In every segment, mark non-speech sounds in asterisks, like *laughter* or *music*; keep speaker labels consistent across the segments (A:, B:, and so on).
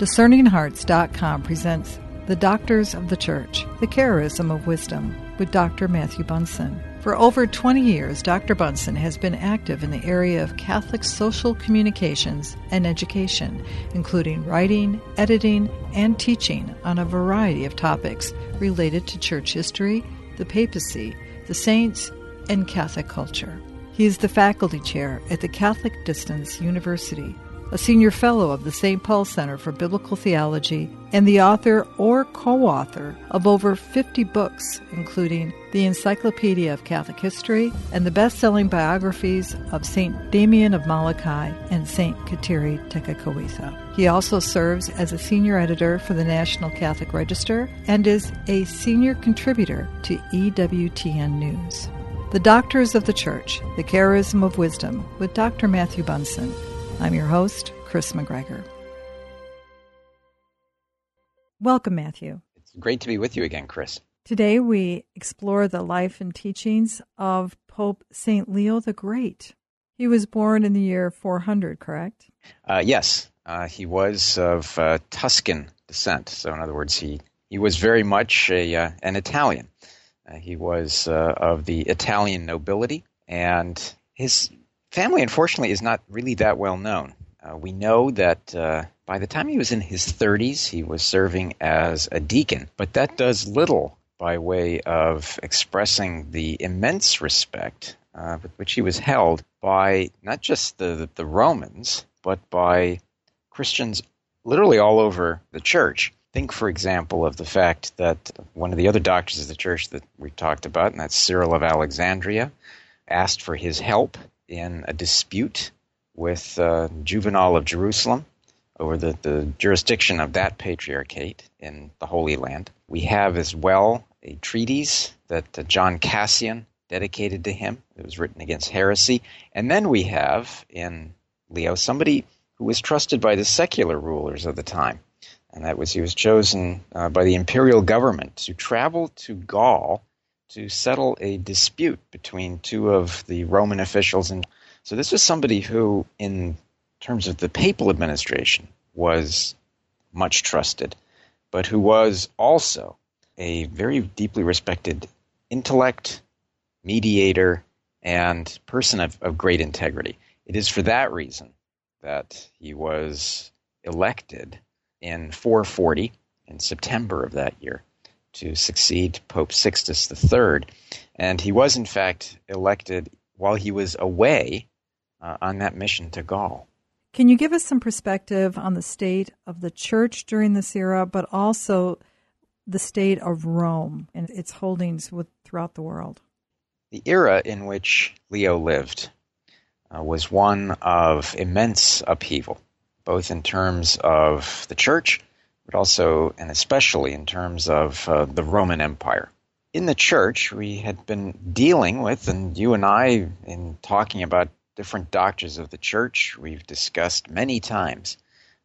A: DiscerningHearts.com presents The Doctors of the Church, The Charism of Wisdom, with Dr. Matthew Bunson. For over 20 years, Dr. Bunson has been active in the area of Catholic social communications and education, including writing, editing, and teaching on a variety of topics related to church history, the papacy, the saints, and Catholic culture. He is the faculty chair at the Catholic Distance University, a senior fellow of the St. Paul Center for Biblical Theology, and the author or co author of over 50 books, including the Encyclopedia of Catholic History and the best selling biographies of St. Damien of Molokai and St. Kateri Tekakwitha. He also serves as a senior editor for the National Catholic Register and is a senior contributor to EWTN News. The Doctors of the Church, The Charism of Wisdom, with Dr. Matthew Bunson. I'm your host, Chris McGregor. Welcome, Matthew.
B: It's great to be with you again, Chris.
A: Today we explore the life and teachings of Pope St. Leo the Great. He was born in the year 400, correct?
B: Uh, yes. Uh, he was of uh, Tuscan descent. So, in other words, he, he was very much a, uh, an Italian. Uh, he was uh, of the Italian nobility, and his family, unfortunately, is not really that well known. Uh, we know that uh, by the time he was in his 30s, he was serving as a deacon, but that does little by way of expressing the immense respect uh, with which he was held by not just the, the Romans, but by Christians literally all over the church. Think, for example, of the fact that one of the other doctors of the church that we talked about, and that's Cyril of Alexandria, asked for his help in a dispute with uh, Juvenal of Jerusalem over the, the jurisdiction of that patriarchate in the Holy Land. We have as well a treatise that uh, John Cassian dedicated to him. It was written against heresy. And then we have in Leo somebody who was trusted by the secular rulers of the time. And that was he was chosen uh, by the imperial government to travel to Gaul to settle a dispute between two of the Roman officials. And so this was somebody who, in terms of the papal administration, was much trusted, but who was also a very deeply respected intellect, mediator, and person of, of great integrity. It is for that reason that he was elected in 440 in September of that year to succeed Pope Sixtus III. And he was, in fact, elected while he was away uh, on that mission to Gaul.
A: Can you give us some perspective on the state of the church during this era, but also the state of Rome and its holdings with, throughout the world?
B: The era in which Leo lived uh, was one of immense upheaval, both in terms of the church but also and especially in terms of uh, the Roman Empire. In the church, we had been dealing with, and you and I, in talking about different doctors of the church, we've discussed many times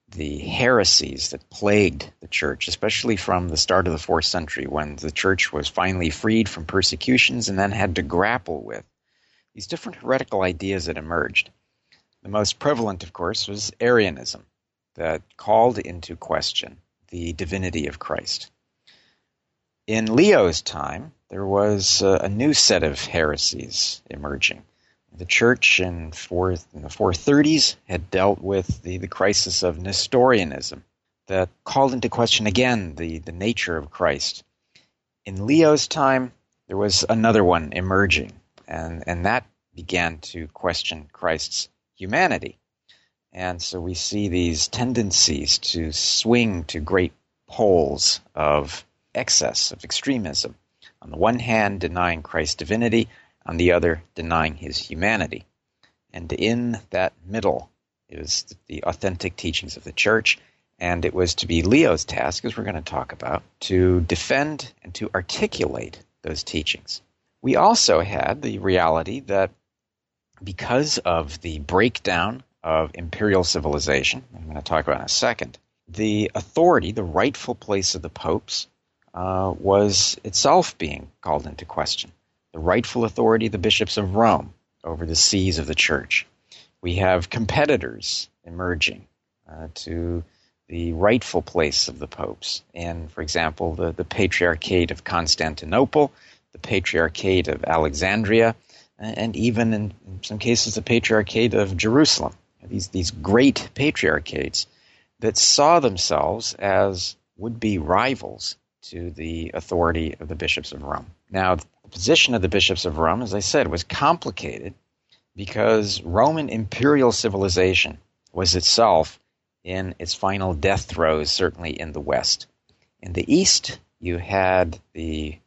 B: the heresies that plagued the church, especially from the start of the fourth century when the church was finally freed from persecutions and then had to grapple with these different heretical ideas that emerged. The most prevalent, of course, was Arianism, that called into question the divinity of Christ. In Leo's time, there was uh, a new set of heresies emerging. The church in, fourth, in the 430s had dealt with the, the crisis of Nestorianism that called into question again the, the nature of Christ. In Leo's time, there was another one emerging, and, and that began to question Christ's humanity. And so we see these tendencies to swing to great poles of excess, of extremism. On the one hand, denying Christ's divinity, on the other, denying his humanity. And in that middle is the authentic teachings of the church. And it was to be Leo's task, as we're going to talk about, to defend and to articulate those teachings. We also had the reality that because of the breakdown of imperial civilization, I'm going to talk about in a second, the authority, the rightful place of the popes, uh, was itself being called into question. The rightful authority of the bishops of Rome over the sees of the church. We have competitors emerging uh, to the rightful place of the popes in, for example, the, the Patriarchate of Constantinople, the Patriarchate of Alexandria, and even in some cases the Patriarchate of Jerusalem. These, these great patriarchates that saw themselves as would be rivals to the authority of the bishops of Rome. Now, the position of the bishops of Rome, as I said, was complicated because Roman imperial civilization was itself in its final death throes, certainly in the West. In the East, you had the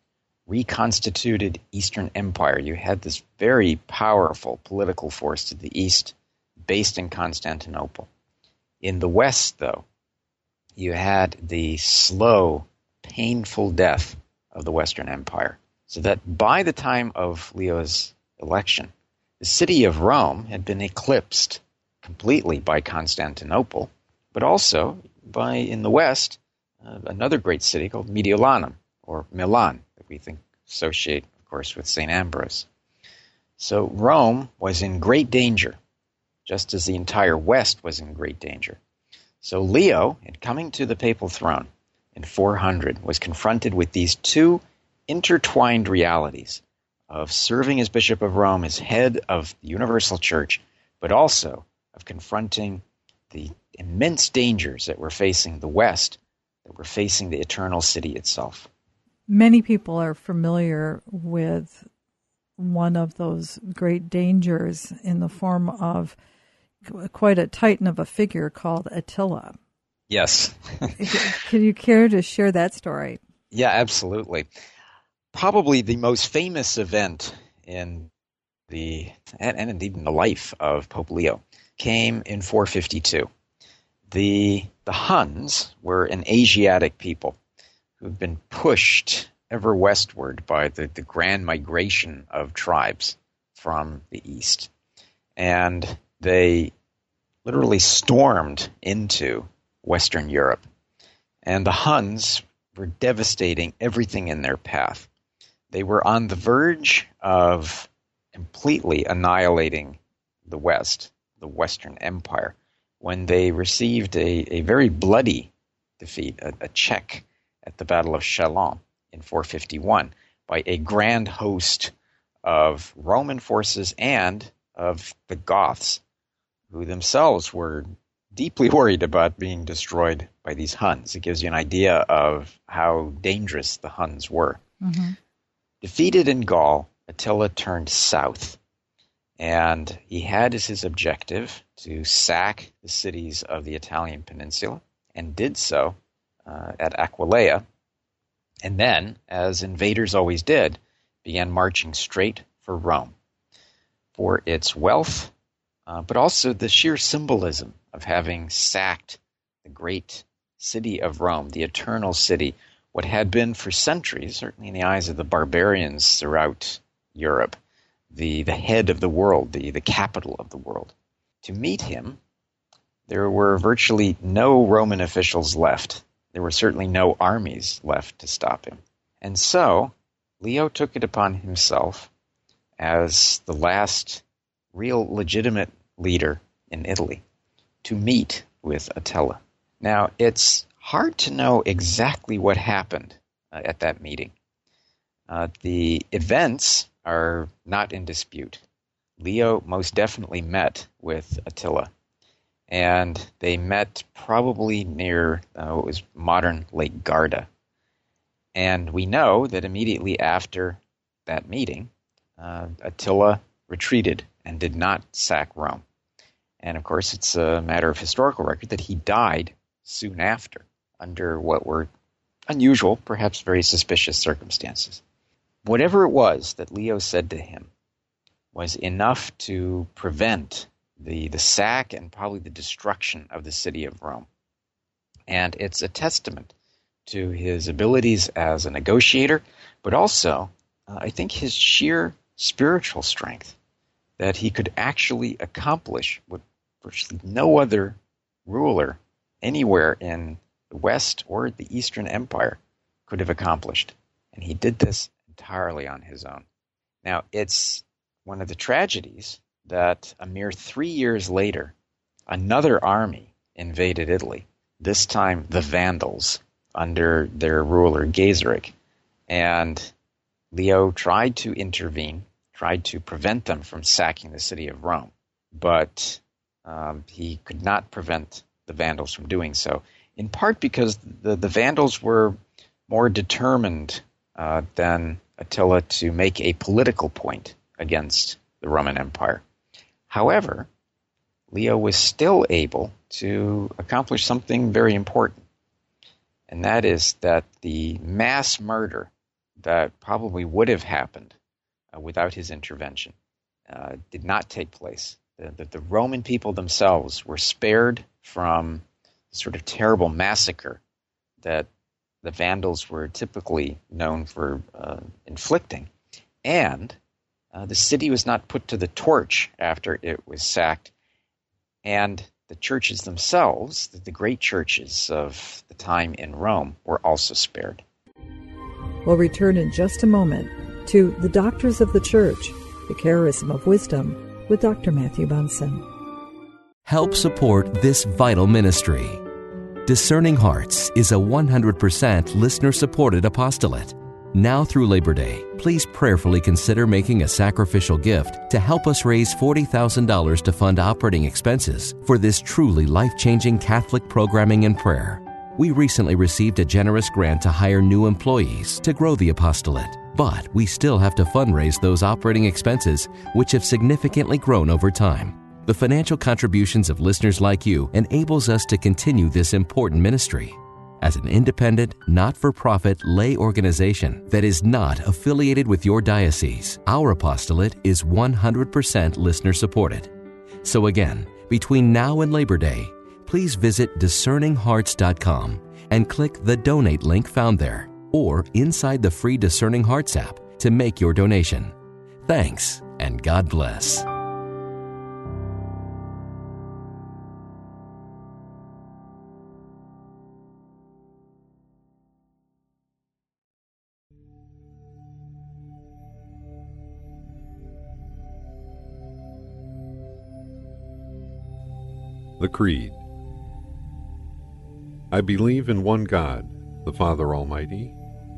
B: reconstituted Eastern Empire. You had this very powerful political force to the east, based in Constantinople. In the West, though, you had the slow, painful death of the Western Empire. So that by the time of Leo's election, the city of Rome had been eclipsed completely by Constantinople, but also by, in the West, uh, another great city called Mediolanum, or Milan, that we think associate, of course, with St. Ambrose. So Rome was in great danger, just as the entire West was in great danger. So Leo, in coming to the papal throne in 400, was confronted with these two intertwined realities of serving as Bishop of Rome as head of the Universal Church, but also of confronting the immense dangers that were facing the West, that were facing the eternal city itself.
A: Many people are familiar with one of those great dangers in the form of quite a titan of a figure called Attila.
B: Yes. *laughs* *laughs*
A: Can you care to share that story?
B: Yeah, absolutely. Probably the most famous event in the and, and in the life of Pope Leo came in 452. The the Huns were an Asiatic people who've been pushed ever westward by the, the grand migration of tribes from the east. And they literally stormed into Western Europe. And the Huns were devastating everything in their path. They were on the verge of completely annihilating the West, the Western Empire, when they received a, a very bloody defeat, a, a check at the Battle of Chalons in 451 by a grand host of Roman forces and of the Goths, who themselves were deeply worried about being destroyed by these Huns. It gives you an idea of how dangerous the Huns were. Mm-hmm. Defeated in Gaul, Attila turned south, and he had as his objective to sack the cities of the Italian peninsula, and did so uh, at Aquileia, and then, as invaders always did, began marching straight for Rome for its wealth, uh, but also the sheer symbolism of having sacked the great city of Rome, the eternal city, what had been for centuries, certainly in the eyes of the barbarians throughout Europe, the, the head of the world, the, the capital of the world. To meet him, there were virtually no Roman officials left there were certainly no armies left to stop him. And so, Leo took it upon himself as the last real legitimate leader in Italy to meet with Attila. Now, it's hard to know exactly what happened uh, at that meeting. Uh, the events are not in dispute. Leo most definitely met with Attila and they met probably near uh, what was modern Lake Garda. And we know that immediately after that meeting, uh, Attila retreated and did not sack Rome. And of course, it's a matter of historical record that he died soon after under what were unusual, perhaps very suspicious circumstances. Whatever it was that Leo said to him was enough to prevent the, the sack and probably the destruction of the city of Rome. And it's a testament to his abilities as a negotiator, but also, uh, I think, his sheer spiritual strength that he could actually accomplish what virtually no other ruler anywhere in the West or the Eastern Empire could have accomplished. And he did this entirely on his own. Now, it's one of the tragedies that a mere three years later, another army invaded Italy, this time the Vandals under their ruler Gaiseric. And Leo tried to intervene, tried to prevent them from sacking the city of Rome, but um, he could not prevent the Vandals from doing so, in part because the, the Vandals were more determined uh, than Attila to make a political point against the Roman Empire. However, Leo was still able to accomplish something very important, and that is that the mass murder that probably would have happened uh, without his intervention uh, did not take place. That the, Roman people themselves were spared from the sort of terrible massacre that the Vandals were typically known for uh, inflicting. And uh, the city was not put to the torch after it was sacked. And the churches themselves, the, the great churches of the time in Rome, were also spared.
A: We'll return in just a moment to The Doctors of the Church, the Charism of Wisdom, with Dr. Matthew Bunson.
C: Help support this vital ministry. Discerning Hearts is a 100% listener supported apostolate. Now through Labor Day, please prayerfully consider making a sacrificial gift to help us raise $40,000 to fund operating expenses for this truly life changing Catholic programming and prayer. We recently received a generous grant to hire new employees to grow the apostolate, but we still have to fundraise those operating expenses, which have significantly grown over time. The financial contributions of listeners like you enables us to continue this important ministry. As an independent, not for profit lay organization that is not affiliated with your diocese, our apostolate is 100% listener supported. So, again, between now and Labor Day, please visit discerninghearts.com and click the donate link found there or inside the free Discerning Hearts app to make your donation. Thanks and God bless.
D: The Creed. I believe in one God, the Father Almighty,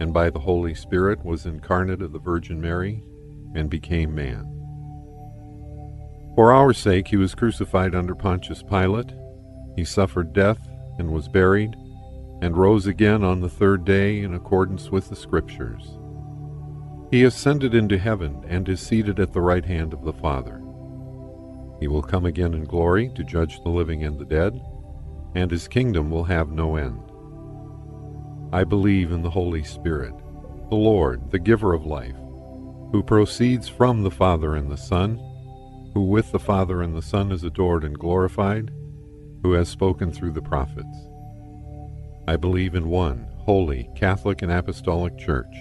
D: and by the Holy Spirit was incarnate of the Virgin Mary, and became man. For our sake he was crucified under Pontius Pilate, he suffered death, and was buried, and rose again on the third day in accordance with the Scriptures. He ascended into heaven, and is seated at the right hand of the Father. He will come again in glory to judge the living and the dead, and his kingdom will have no end. I believe in the Holy Spirit, the Lord, the giver of life, who proceeds from the Father and the Son, who with the Father and the Son is adored and glorified, who has spoken through the prophets. I believe in one holy, Catholic, and Apostolic Church.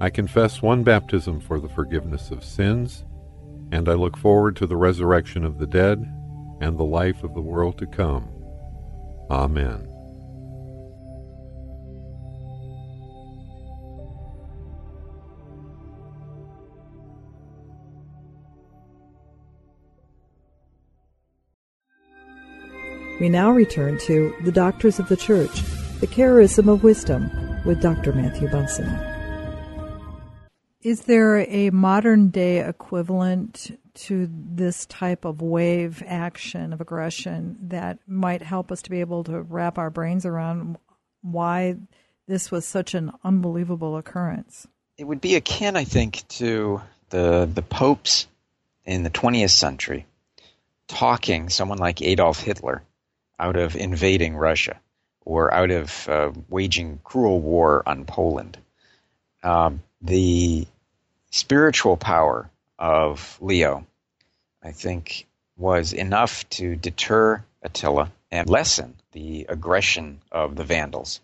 D: I confess one baptism for the forgiveness of sins and I look forward to the resurrection of the dead and the life of the world to come. Amen.
A: We now return to The Doctors of the Church, the Charism of Wisdom, with Dr. Matthew Bunson. Is there a modern day equivalent to this type of wave action of aggression that might help us to be able to wrap our brains around why this was such an unbelievable occurrence?
B: It would be akin, I think, to the the popes in the 20th century talking someone like Adolf Hitler out of invading Russia or out of uh, waging cruel war on Poland. Um, the spiritual power of Leo, I think, was enough to deter Attila and lessen the aggression of the Vandals.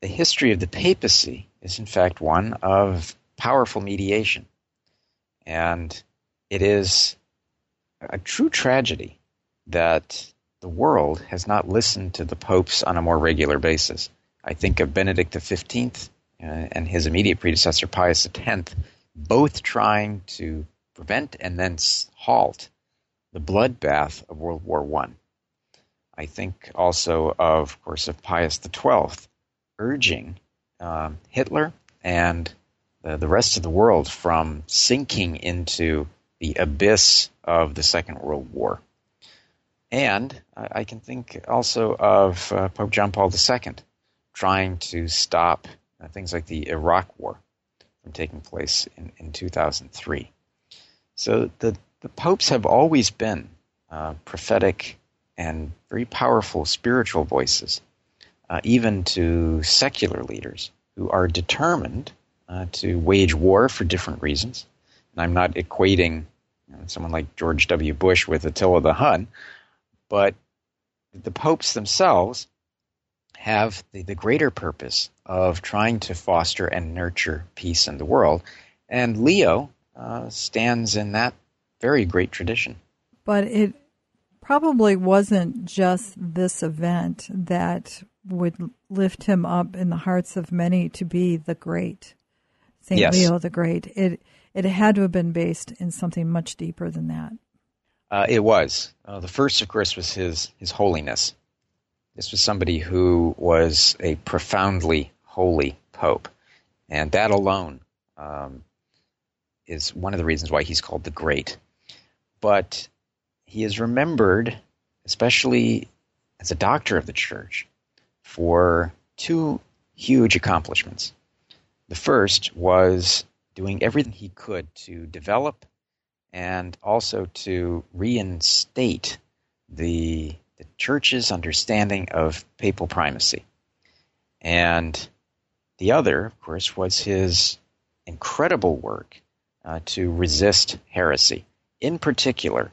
B: The history of the papacy is, in fact, one of powerful mediation. And it is a true tragedy that the world has not listened to the popes on a more regular basis. I think of Benedict XV uh, and his immediate predecessor, Pius X, both trying to prevent and then halt the bloodbath of World War I. I think also of, of course, of Pius XII, urging um, Hitler and the, the rest of the world from sinking into the abyss of the Second World War. And I can think also of uh, Pope John Paul II trying to stop uh, things like the Iraq War from taking place in, in 2003. So the, the popes have always been uh, prophetic and very powerful spiritual voices, uh, even to secular leaders who are determined uh, to wage war for different reasons. And I'm not equating you know, someone like George W. Bush with Attila the Hun, but the popes themselves have the, the greater purpose of trying to foster and nurture peace in the world. And Leo uh, stands in that very great tradition.
A: But it probably wasn't just this event that would lift him up in the hearts of many to be the great Saint yes. Leo the Great. It it had to have been based in something much deeper than that.
B: Uh, it was. Uh, the first, of course, was his his holiness. This was somebody who was a profoundly holy pope, and that alone um, is one of the reasons why he's called the Great. But he is remembered, especially as a doctor of the church, for two huge accomplishments. The first was doing everything he could to develop and also to reinstate the, the church's understanding of papal primacy. And the other, of course, was his incredible work uh, to resist heresy. In particular,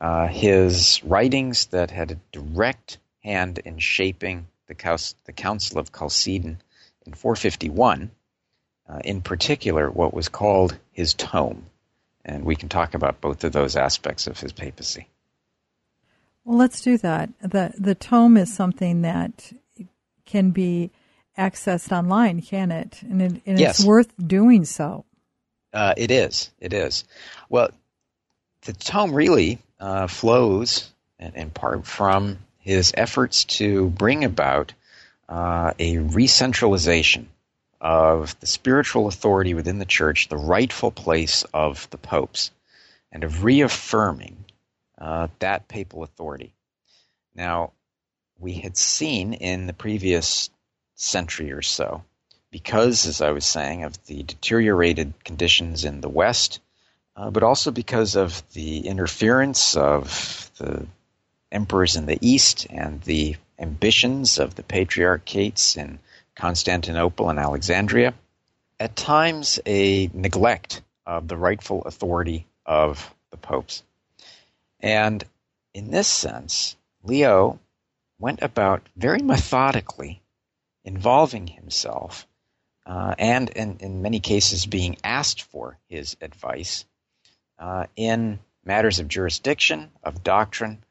B: uh, his writings that had a direct hand in shaping the, the Council of Chalcedon in 451, uh, in particular, what was called his tome. And we can talk about both of those aspects of his papacy.
A: Well, let's do that. The, the tome is something that can be accessed online, can it? And, it, and
B: yes.
A: it's worth doing so.
B: Uh, it is. It is. Well, the tome really uh, flows in, part from his efforts to bring about uh, a recentralization of the spiritual authority within the church, the rightful place of the popes, and of reaffirming uh, that papal authority. Now, we had seen in the previous century or so, because, as I was saying, of the deteriorated conditions in the West, uh, but also because of the interference of the emperors in the East and the ambitions of the patriarchates in Constantinople and Alexandria, at times a neglect of the rightful authority of the popes. And in this sense, Leo went about very methodically involving himself uh, and in, in many cases being asked for his advice uh, in matters of jurisdiction, of doctrine,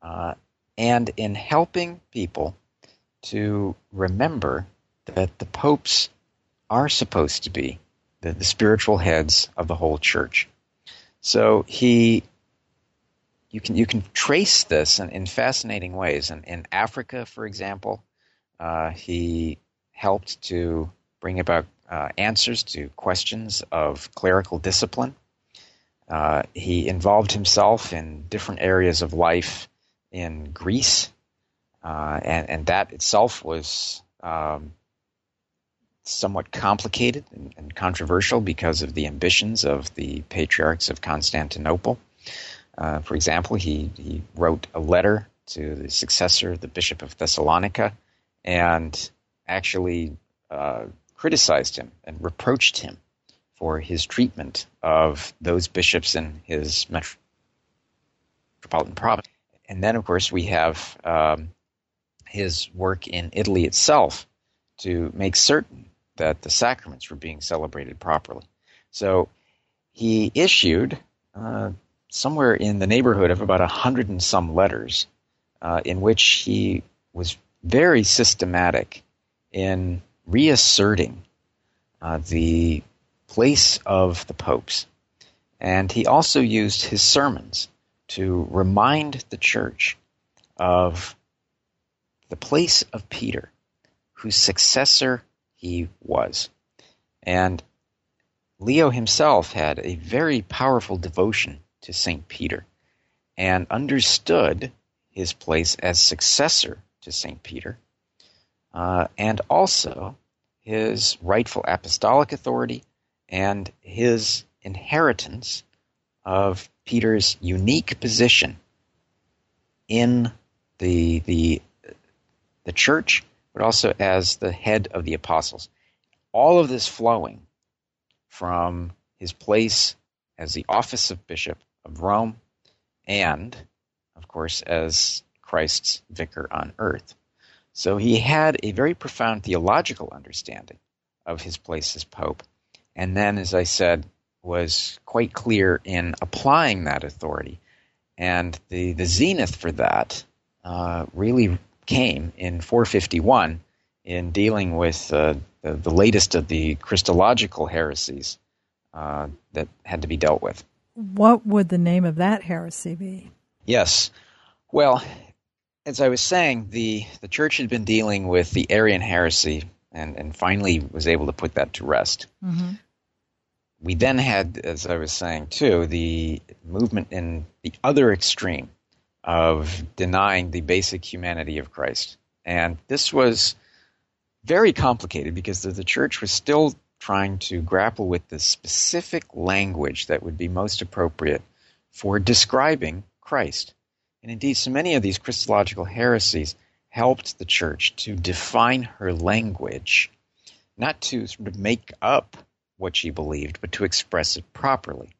B: uh, and in helping people to remember that the popes are supposed to be the, the spiritual heads of the whole church. So he you can you can trace this in, in fascinating ways. And in Africa, for example, uh, he helped to bring about uh, answers to questions of clerical discipline. Uh, he involved himself in different areas of life in Greece, uh, and, and that itself was um, somewhat complicated and, and, controversial because of the ambitions of the patriarchs of Constantinople. Uh, for example, he, he wrote a letter to the successor, the Bishop of Thessalonica, and actually uh, criticized him and reproached him for his treatment of those bishops in his metropolitan province. And then, of course, we have um, his work in Italy itself to make certain that the sacraments were being celebrated properly. So he issued uh, somewhere in the neighborhood of about a hundred and some letters uh, in which he was very systematic in reasserting uh, the place of the popes. And he also used his sermons to remind the church of the place of Peter, whose successor he was. And Leo himself had a very powerful devotion to St. Peter and understood his place as successor to St. Peter uh, and also his rightful apostolic authority and his inheritance of Peter's unique position in the the the church, but also as the head of the apostles. All of this flowing from his place as the office of bishop of Rome and, of course, as Christ's vicar on earth. So he had a very profound theological understanding of his place as pope. And then, as I said, was quite clear in applying that authority. And the, the zenith for that uh, really came in 451 in dealing with uh, the, the, latest of the Christological heresies uh, that had to be dealt with.
A: What would the name of that heresy be?
B: Yes. Well, as I was saying, the, the church had been dealing with the Arian heresy and, and finally was able to put that to rest. Mm-hmm. We then had, as I was saying too, the movement in the other extreme of denying the basic humanity of Christ. And this was very complicated because the, the church was still trying to grapple with the specific language that would be most appropriate for describing Christ. And indeed, so many of these Christological heresies helped the church to define her language, not to sort of make up what she believed, but to express it properly.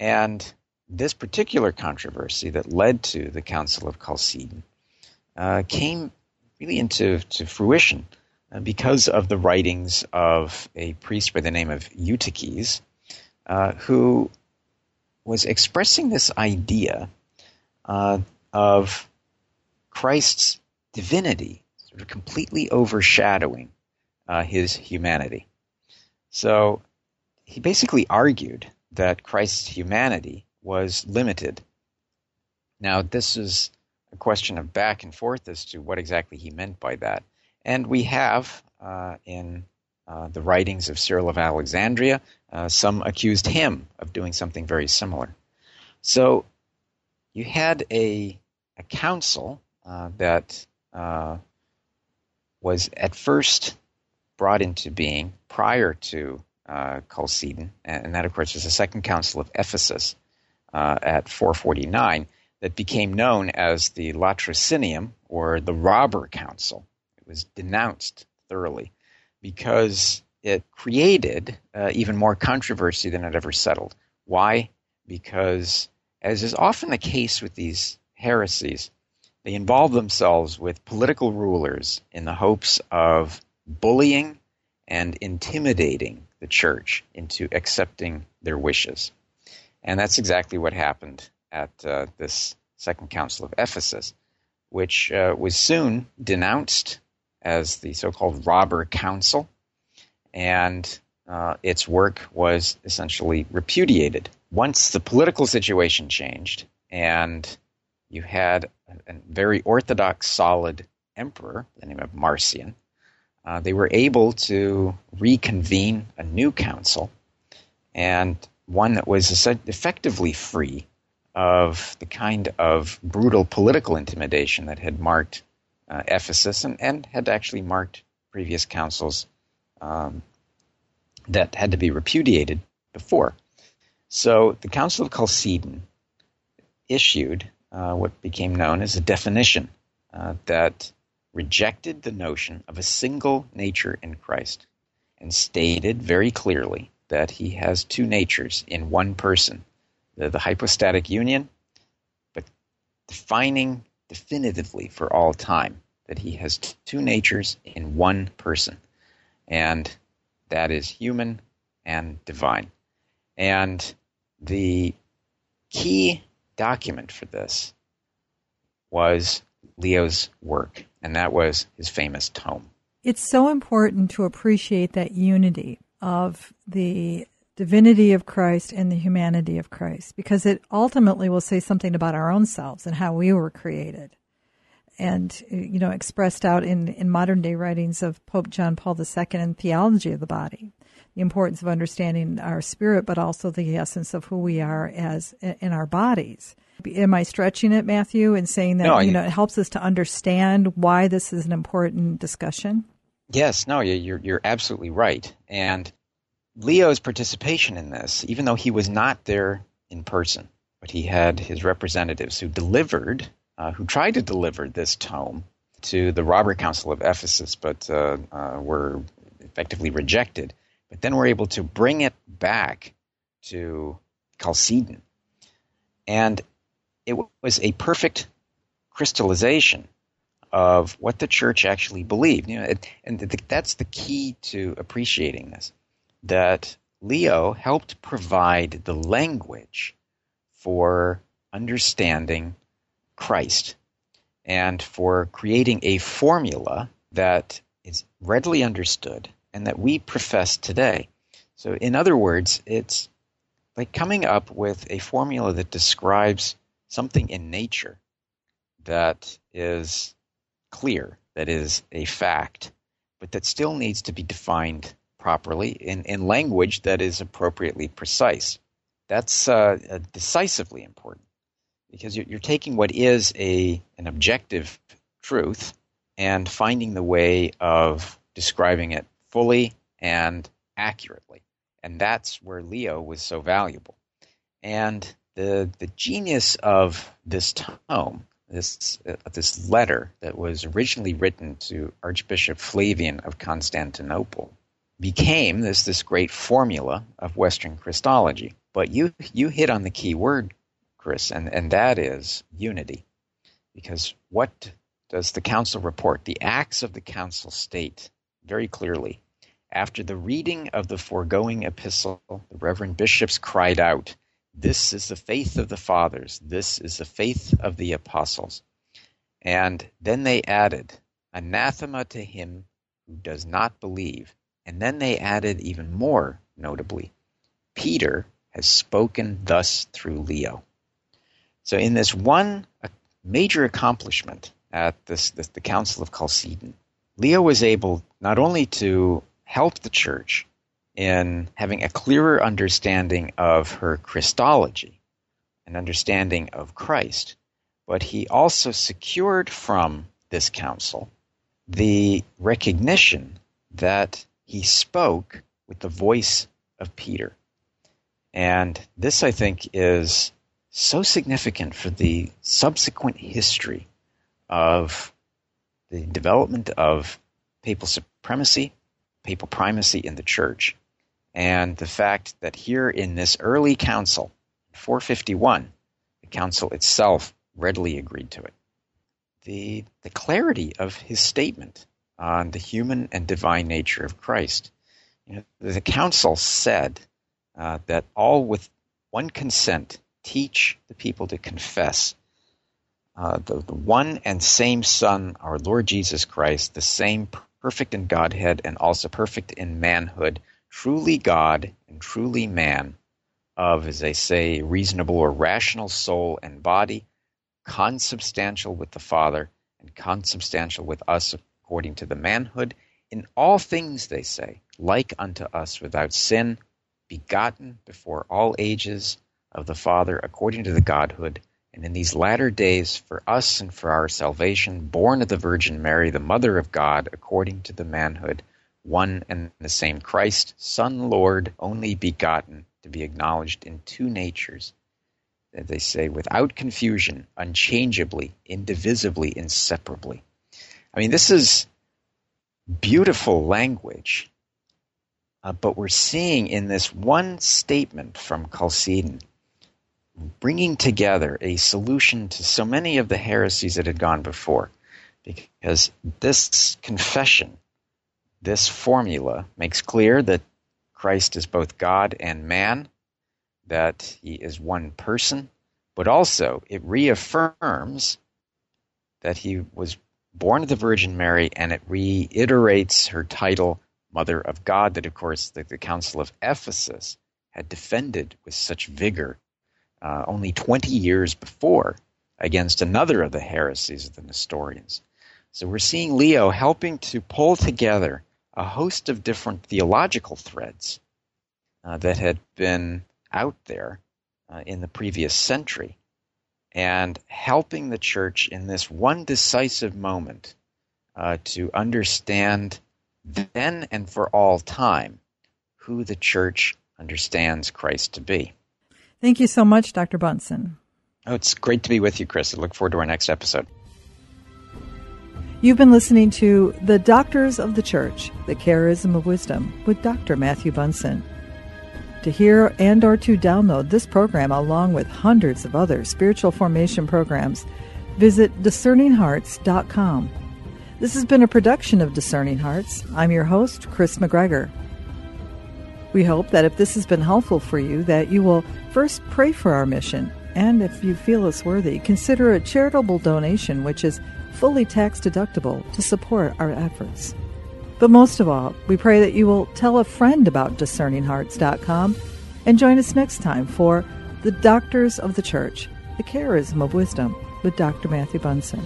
B: And this particular controversy that led to the Council of Chalcedon uh, came really into to fruition uh, because of the writings of a priest by the name of Eutyches, uh, who was expressing this idea uh, of Christ's divinity sort of completely overshadowing uh, his humanity. So he basically argued that Christ's humanity was limited. Now, this is a question of back and forth as to what exactly he meant by that. And we have uh, in uh, the writings of Cyril of Alexandria, uh, some accused him of doing something very similar. So you had a, a council uh, that uh, was at first brought into being prior to uh, Chalcedon, and that, of course, was the Second Council of Ephesus uh, at 449 that became known as the Latrocinium or the Robber Council. It was denounced thoroughly because it created uh, even more controversy than it ever settled. Why? Because, as is often the case with these heresies, they involve themselves with political rulers in the hopes of bullying and intimidating the church into accepting their wishes. And that's exactly what happened at uh, this Second Council of Ephesus, which uh, was soon denounced as the so called Robber Council, and uh, its work was essentially repudiated. Once the political situation changed and you had a very orthodox, solid emperor, the name of Marcian, uh, they were able to reconvene a new council and one that was effectively free of the kind of brutal political intimidation that had marked uh, Ephesus and, and had actually marked previous councils um, that had to be repudiated before. So the Council of Chalcedon issued uh, what became known as a definition uh, that rejected the notion of a single nature in Christ and stated very clearly that he has two natures in one person the, the hypostatic union, but defining definitively for all time that he has two natures in one person, and that is human and divine. And the key document for this was Leo's work, and that was his famous tome.
A: It's so important to appreciate that unity of the divinity of Christ and the humanity of Christ because it ultimately will say something about our own selves and how we were created. And, you know, expressed out in, in modern day writings of Pope John Paul II and theology of the body, the importance of understanding our spirit, but also the essence of who we are as in our bodies. Am I stretching it, Matthew, and saying that no, you know it helps us to understand why this is an important discussion?
B: Yes, no, you're you're absolutely right. And Leo's participation in this, even though he was not there in person, but he had his representatives who delivered, uh, who tried to deliver this tome to the Robber Council of Ephesus, but uh, uh, were effectively rejected. But then were able to bring it back to Chalcedon. And it was a perfect crystallization of what the church actually believed. You know, it, and the, that's the key to appreciating this. That Leo helped provide the language for understanding Christ and for creating a formula that is readily understood and that we profess today. So, in other words, it's like coming up with a formula that describes something in nature that is clear, that is a fact, but that still needs to be defined properly in, in language that is appropriately precise. That's uh, uh, decisively important because you're, you're taking what is a an objective truth and finding the way of describing it fully and accurately. And that's where Leo was so valuable. And the the genius of this tome, this uh, this letter that was originally written to Archbishop Flavian of Constantinople, became this this great formula of Western Christology. But you you hit on the key word, Chris, and, and that is unity. Because what does the council report? The acts of the council state very clearly. After the reading of the foregoing epistle, the reverend bishops cried out, this is the faith of the fathers. This is the faith of the apostles. And then they added, anathema to him who does not believe. And then they added even more notably, Peter has spoken thus through Leo. So in this one major accomplishment at this, this, the Council of Chalcedon, Leo was able not only to help the church in having a clearer understanding of her Christology, an understanding of Christ. But he also secured from this council the recognition that he spoke with the voice of Peter. And this, I think, is so significant for the subsequent history of the development of papal supremacy, papal primacy in the church, and the fact that here in this early council, 451, the council itself readily agreed to it. The, the clarity of his statement on the human and divine nature of Christ. You know, the council said uh, that all with one consent teach the people to confess uh, the, the one and same Son, our Lord Jesus Christ, the same perfect in Godhead and also perfect in manhood, truly God and truly man, of, as they say, reasonable or rational soul and body, consubstantial with the Father, and consubstantial with us according to the manhood, in all things, they say, like unto us without sin, begotten before all ages of the Father according to the Godhood, and in these latter days for us and for our salvation, born of the Virgin Mary, the Mother of God, according to the manhood one and the same Christ, Son, Lord, only begotten, to be acknowledged in two natures. That they say, without confusion, unchangeably, indivisibly, inseparably. I mean, this is beautiful language, uh, but we're seeing in this one statement from Chalcedon bringing together a solution to so many of the heresies that had gone before. because this confession, this formula, makes clear that Christ is both God and man, that he is one person, but also it reaffirms that he was born of the Virgin Mary and it reiterates her title, Mother of God, that of course the, the Council of Ephesus had defended with such vigor uh, only 20 years before against another of the heresies of the Nestorians. So we're seeing Leo helping to pull together a host of different theological threads uh, that had been out there uh, in the previous century and helping the church in this one decisive moment uh, to understand then and for all time who the church understands Christ to be.
A: Thank you so much, Dr. Bunson.
B: Oh, it's great to be with you, Kris. I look forward to our next episode.
A: You've been listening to The Doctors of the Church, The Charism of Wisdom with Dr. Matthew Bunson. To hear and or to download this program along with hundreds of other spiritual formation programs, visit discerninghearts.com. This has been a production of Discerning Hearts. I'm your host, Kris McGregor. We hope that if this has been helpful for you, that you will first pray for our mission, and if you feel us worthy, consider a charitable donation which is fully tax deductible to support our efforts. But most of all, we pray that you will tell a friend about discerninghearts.com and join us next time for The Doctors of the Church, the Charism of Wisdom with Dr. Matthew Bunson.